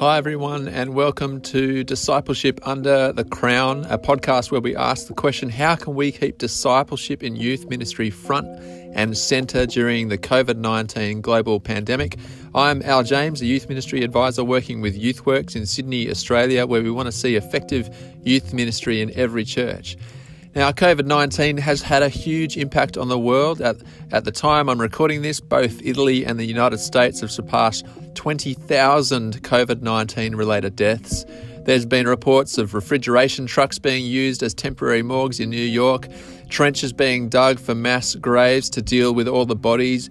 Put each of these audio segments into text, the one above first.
Hi, everyone, and welcome to Discipleship Under the Crown, a podcast where we ask the question how can we keep discipleship in youth ministry front and centre during the COVID 19 global pandemic? I'm Al James, a youth ministry advisor working with YouthWorks in Sydney, Australia, where we want to see effective youth ministry in every church. Now, COVID 19 has had a huge impact on the world. At, at the time I'm recording this, both Italy and the United States have surpassed 20,000 COVID 19 related deaths. There's been reports of refrigeration trucks being used as temporary morgues in New York, trenches being dug for mass graves to deal with all the bodies.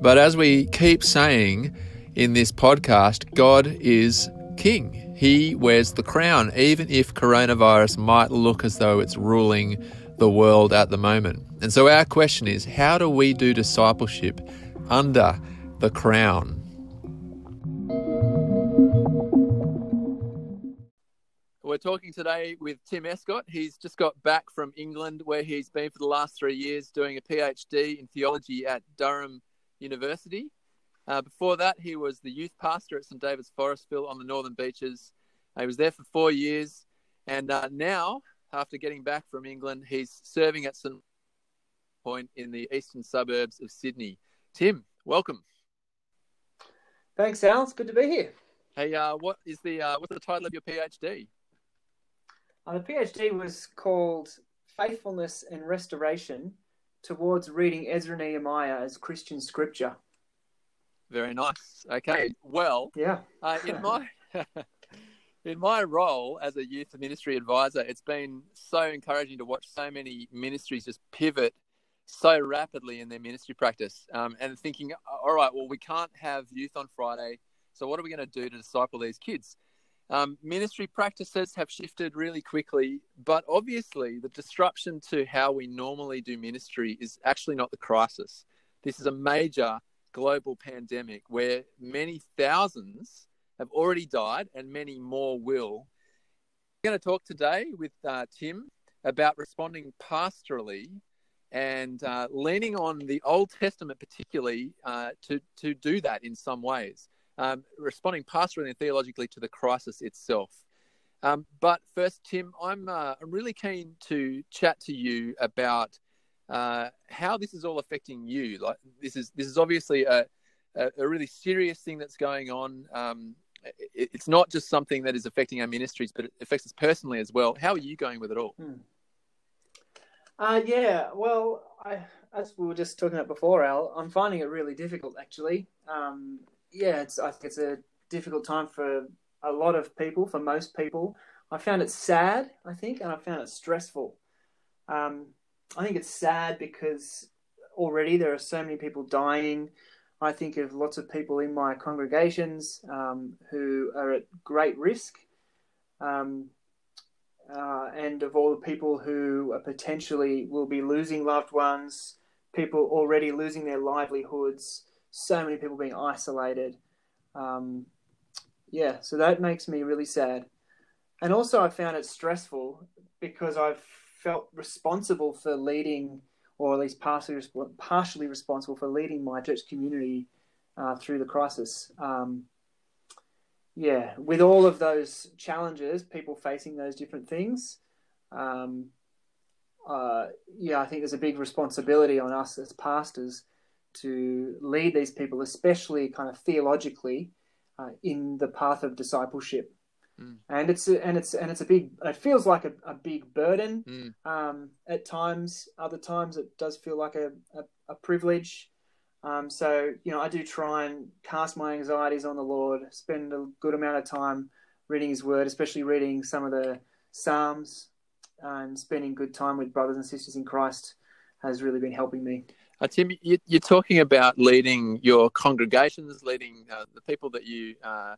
But as we keep saying in this podcast, God is King. He wears the crown, even if coronavirus might look as though it's ruling the world at the moment. And so, our question is how do we do discipleship under the crown? We're talking today with Tim Escott. He's just got back from England, where he's been for the last three years doing a PhD in theology at Durham University. Uh, before that, he was the youth pastor at St David's Forestville on the Northern Beaches. he was there for four years, and uh, now, after getting back from England, he's serving at St Point in the eastern suburbs of Sydney. Tim, welcome. Thanks, Al. It's good to be here. Hey, uh, what is the uh, what's the title of your PhD? Uh, the PhD was called Faithfulness and Restoration towards reading Ezra Nehemiah as Christian scripture. Very nice. Okay. Well, yeah. uh, in my in my role as a youth ministry advisor, it's been so encouraging to watch so many ministries just pivot so rapidly in their ministry practice, um, and thinking, all right, well, we can't have youth on Friday, so what are we going to do to disciple these kids? Um, ministry practices have shifted really quickly, but obviously the disruption to how we normally do ministry is actually not the crisis. This is a major global pandemic where many thousands have already died and many more will. We're going to talk today with uh, Tim about responding pastorally and uh, leaning on the Old Testament, particularly, uh, to, to do that in some ways, um, responding pastorally and theologically to the crisis itself. Um, but first, Tim, I'm, uh, I'm really keen to chat to you about uh, how this is all affecting you. Like this is this is obviously a a, really serious thing that's going on. Um, it, it's not just something that is affecting our ministries, but it affects us personally as well. How are you going with it all? Hmm. Uh, yeah, well, I, as we were just talking about before, Al, I'm finding it really difficult actually. Um, yeah, it's I think it's a difficult time for a lot of people, for most people. I found it sad, I think, and I found it stressful. Um, I think it's sad because already there are so many people dying. I think of lots of people in my congregations um, who are at great risk, um, uh, and of all the people who potentially will be losing loved ones, people already losing their livelihoods, so many people being isolated. Um, yeah, so that makes me really sad. And also, I found it stressful because I've felt responsible for leading, or at least partially, partially responsible for leading my church community uh, through the crisis. Um, yeah, with all of those challenges, people facing those different things, um, uh, yeah, I think there's a big responsibility on us as pastors to lead these people, especially kind of theologically, uh, in the path of discipleship. Mm. And it's a, and it's and it's a big. It feels like a, a big burden mm. um, at times. Other times, it does feel like a, a, a privilege. Um, so you know, I do try and cast my anxieties on the Lord. Spend a good amount of time reading His Word, especially reading some of the Psalms, and spending good time with brothers and sisters in Christ has really been helping me. Uh, Tim, you, are talking about leading your congregations, leading uh, the people that you uh,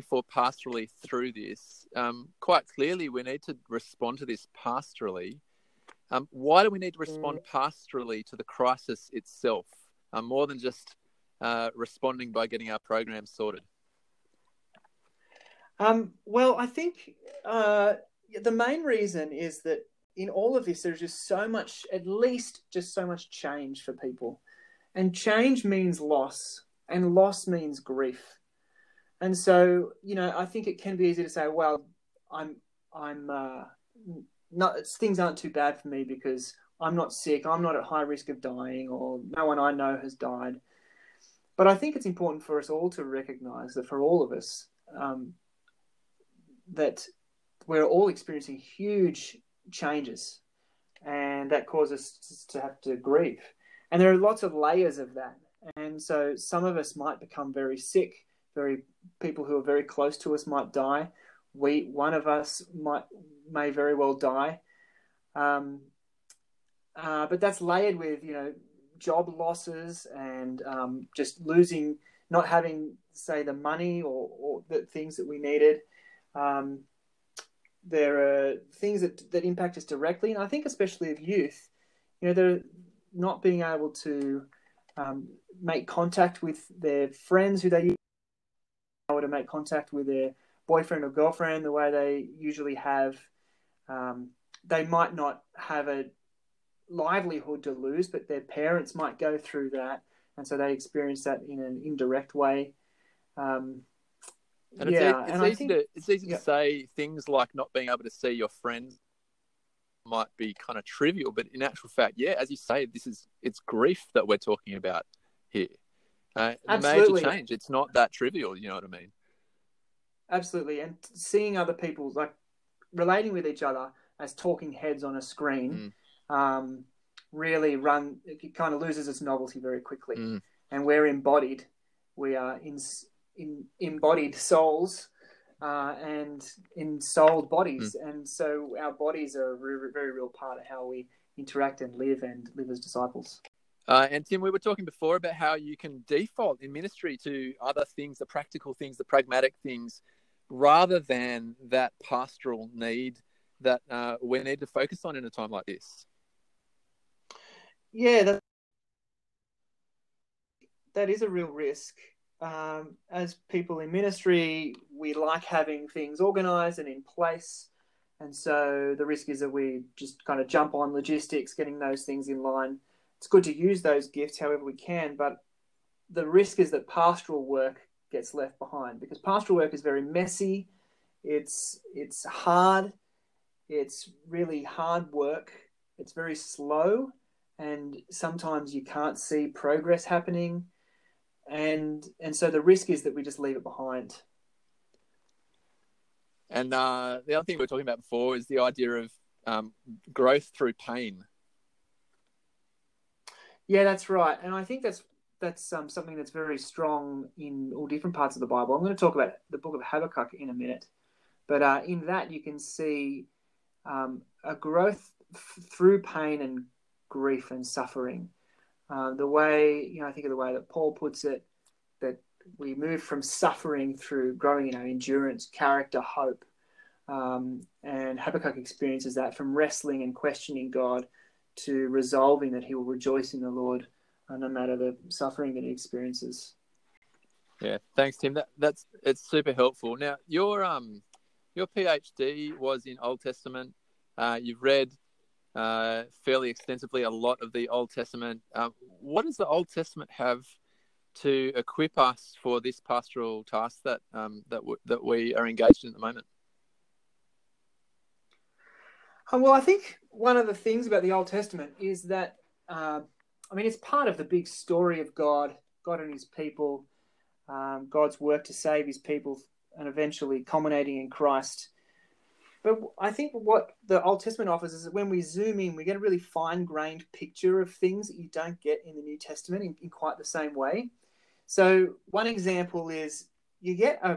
for pastorally through this, um, quite clearly we need to respond to this pastorally. Um, why do we need to respond mm. pastorally to the crisis itself, uh, more than just uh, responding by getting our program sorted? Um, well, I think uh, the main reason is that in all of this, there's just so much, at least just so much change for people. And change means loss, and loss means grief. And so you know I think it can be easy to say, well, I'm I'm uh, not things aren't too bad for me because I'm not sick, I'm not at high risk of dying, or no one I know has died. But I think it's important for us all to recognize that for all of us, um, that we're all experiencing huge changes, and that causes us to have to grieve. And there are lots of layers of that. And so some of us might become very sick, very people who are very close to us might die. We one of us might may very well die. Um, uh, but that's layered with you know job losses and um, just losing, not having say the money or, or the things that we needed. Um, there are things that that impact us directly, and I think especially of youth, you know, they're not being able to um, make contact with their friends who they able to make contact with their boyfriend or girlfriend the way they usually have. Um, they might not have a livelihood to lose, but their parents might go through that, and so they experience that in an indirect way. Um, and it's, yeah, e- it's and easy think, to it's easy yeah. to say things like not being able to see your friends might be kind of trivial, but in actual fact, yeah, as you say, this is it's grief that we're talking about here. Uh, Absolutely. major change. It's not that trivial. You know what I mean? Absolutely, and seeing other people like relating with each other as talking heads on a screen mm. um, really run. It kind of loses its novelty very quickly, mm. and we're embodied. We are in, in embodied souls uh, and ensouled bodies, mm. and so our bodies are a very, very real part of how we interact and live and live as disciples. Uh, and Tim, we were talking before about how you can default in ministry to other things, the practical things, the pragmatic things, rather than that pastoral need that uh, we need to focus on in a time like this. Yeah, that, that is a real risk. Um, as people in ministry, we like having things organized and in place. And so the risk is that we just kind of jump on logistics, getting those things in line it's good to use those gifts however we can, but the risk is that pastoral work gets left behind because pastoral work is very messy. It's it's hard. It's really hard work. It's very slow, and sometimes you can't see progress happening. And and so the risk is that we just leave it behind. And uh, the other thing we were talking about before is the idea of um, growth through pain. Yeah, that's right, and I think that's that's um, something that's very strong in all different parts of the Bible. I'm going to talk about the book of Habakkuk in a minute, but uh, in that you can see um, a growth f- through pain and grief and suffering. Uh, the way you know, I think of the way that Paul puts it, that we move from suffering through growing in our endurance, character, hope, um, and Habakkuk experiences that from wrestling and questioning God to resolving that he will rejoice in the Lord uh, no matter the suffering that he experiences. Yeah, thanks, Tim. That that's it's super helpful. Now, your um, your PhD was in Old Testament. Uh, you've read uh, fairly extensively a lot of the Old Testament. Um, what does the Old Testament have to equip us for this pastoral task that um, that w- that we are engaged in at the moment? Um, well, I think one of the things about the Old Testament is that, uh, I mean, it's part of the big story of God, God and his people, um, God's work to save his people, and eventually culminating in Christ. But I think what the Old Testament offers is that when we zoom in, we get a really fine grained picture of things that you don't get in the New Testament in, in quite the same way. So, one example is you get uh,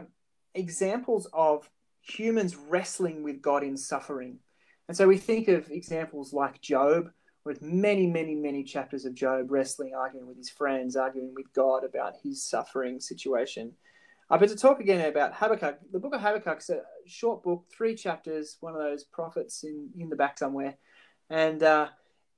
examples of humans wrestling with God in suffering. And so we think of examples like Job, with many, many, many chapters of Job wrestling, arguing with his friends, arguing with God about his suffering situation. Uh, but to talk again about Habakkuk, the book of Habakkuk is a short book, three chapters, one of those prophets in, in the back somewhere. And uh,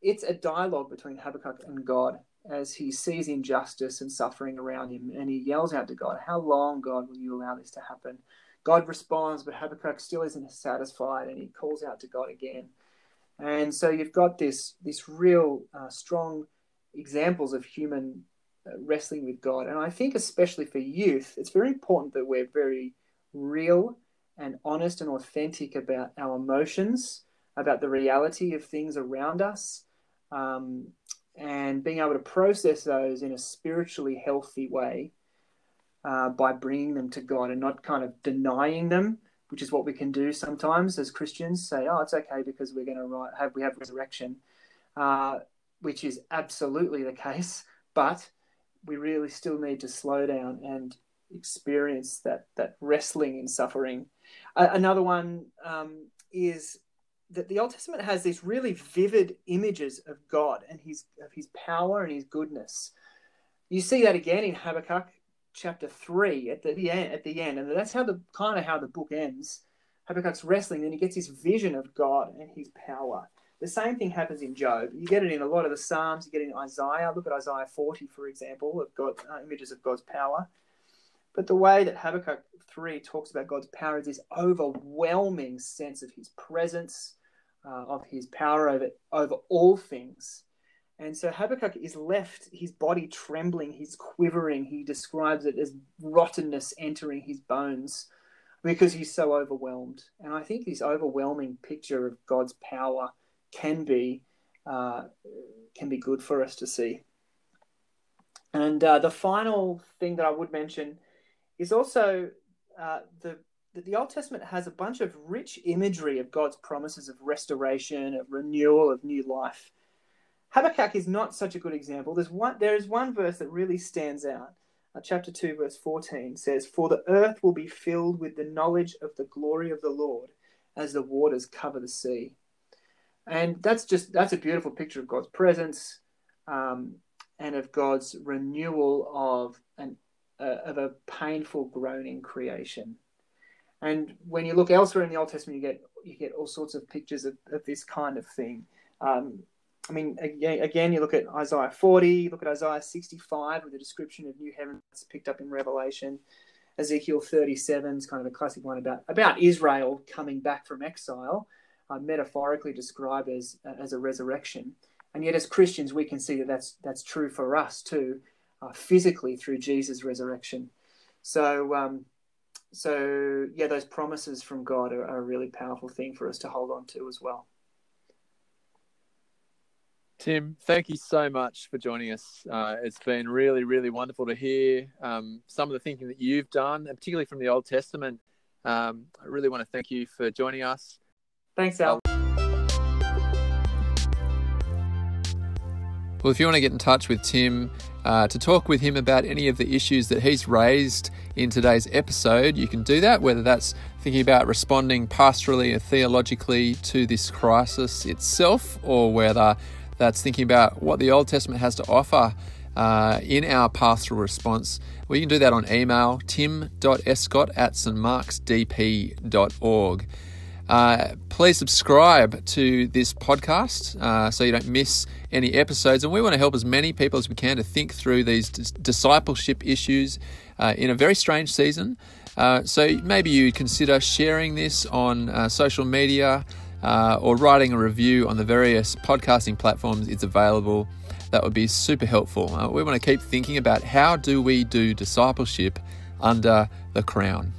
it's a dialogue between Habakkuk and God as he sees injustice and suffering around him. And he yells out to God, How long, God, will you allow this to happen? God responds, but Habakkuk still isn't satisfied, and he calls out to God again. And so you've got this this real uh, strong examples of human wrestling with God. And I think, especially for youth, it's very important that we're very real and honest and authentic about our emotions, about the reality of things around us, um, and being able to process those in a spiritually healthy way uh, by bringing them to God and not kind of denying them, which is what we can do sometimes as Christians. Say, "Oh, it's okay because we're going to have we have resurrection," uh, which is absolutely the case, but we really still need to slow down and experience that that wrestling in suffering. Uh, another one um, is that the Old Testament has these really vivid images of God and his of his power and his goodness. You see that again in Habakkuk chapter three at the, end at the end, and that's how the kind of how the book ends. Habakkuk's wrestling, then he gets this vision of God and his power. The same thing happens in Job. You get it in a lot of the Psalms. You get it in Isaiah. Look at Isaiah 40, for example, of God, uh, images of God's power. But the way that Habakkuk 3 talks about God's power is this overwhelming sense of his presence, uh, of his power over, over all things. And so Habakkuk is left, his body trembling, he's quivering. He describes it as rottenness entering his bones because he's so overwhelmed. And I think this overwhelming picture of God's power can be uh, can be good for us to see. And uh, the final thing that I would mention is also uh, the the Old Testament has a bunch of rich imagery of God's promises of restoration, of renewal, of new life. Habakkuk is not such a good example. There's one, there is one verse that really stands out. Uh, chapter 2, verse 14 says, For the earth will be filled with the knowledge of the glory of the Lord as the waters cover the sea. And that's just, that's a beautiful picture of God's presence um, and of God's renewal of an uh, of a painful groaning creation. And when you look elsewhere in the Old Testament, you get you get all sorts of pictures of, of this kind of thing. Um, I mean, again, again, you look at Isaiah 40, look at Isaiah 65 with a description of new heavens picked up in Revelation. Ezekiel 37 is kind of a classic one about, about Israel coming back from exile, uh, metaphorically described as, as a resurrection. And yet, as Christians, we can see that that's, that's true for us too uh, physically through Jesus' resurrection. So, um, so yeah, those promises from God are, are, a really powerful thing for us to hold on to as well. Tim, thank you so much for joining us. Uh, it's been really, really wonderful to hear um, some of the thinking that you've done, and particularly from the Old Testament. Um, I really want to thank you for joining us. Thanks, Al. Well, if you want to get in touch with Tim uh, to talk with him about any of the issues that he's raised in today's episode, you can do that, whether that's thinking about responding pastorally or theologically to this crisis itself, or whether that's thinking about what the Old Testament has to offer uh, in our pastoral response. Well, you can do that on email tim.escott at stmarksdp.org. Uh, please subscribe to this podcast uh, so you don't miss any episodes. And we want to help as many people as we can to think through these d- discipleship issues uh, in a very strange season. Uh, so maybe you consider sharing this on uh, social media uh, or writing a review on the various podcasting platforms it's available. That would be super helpful. we want to keep thinking about how do we do discipleship under the crown.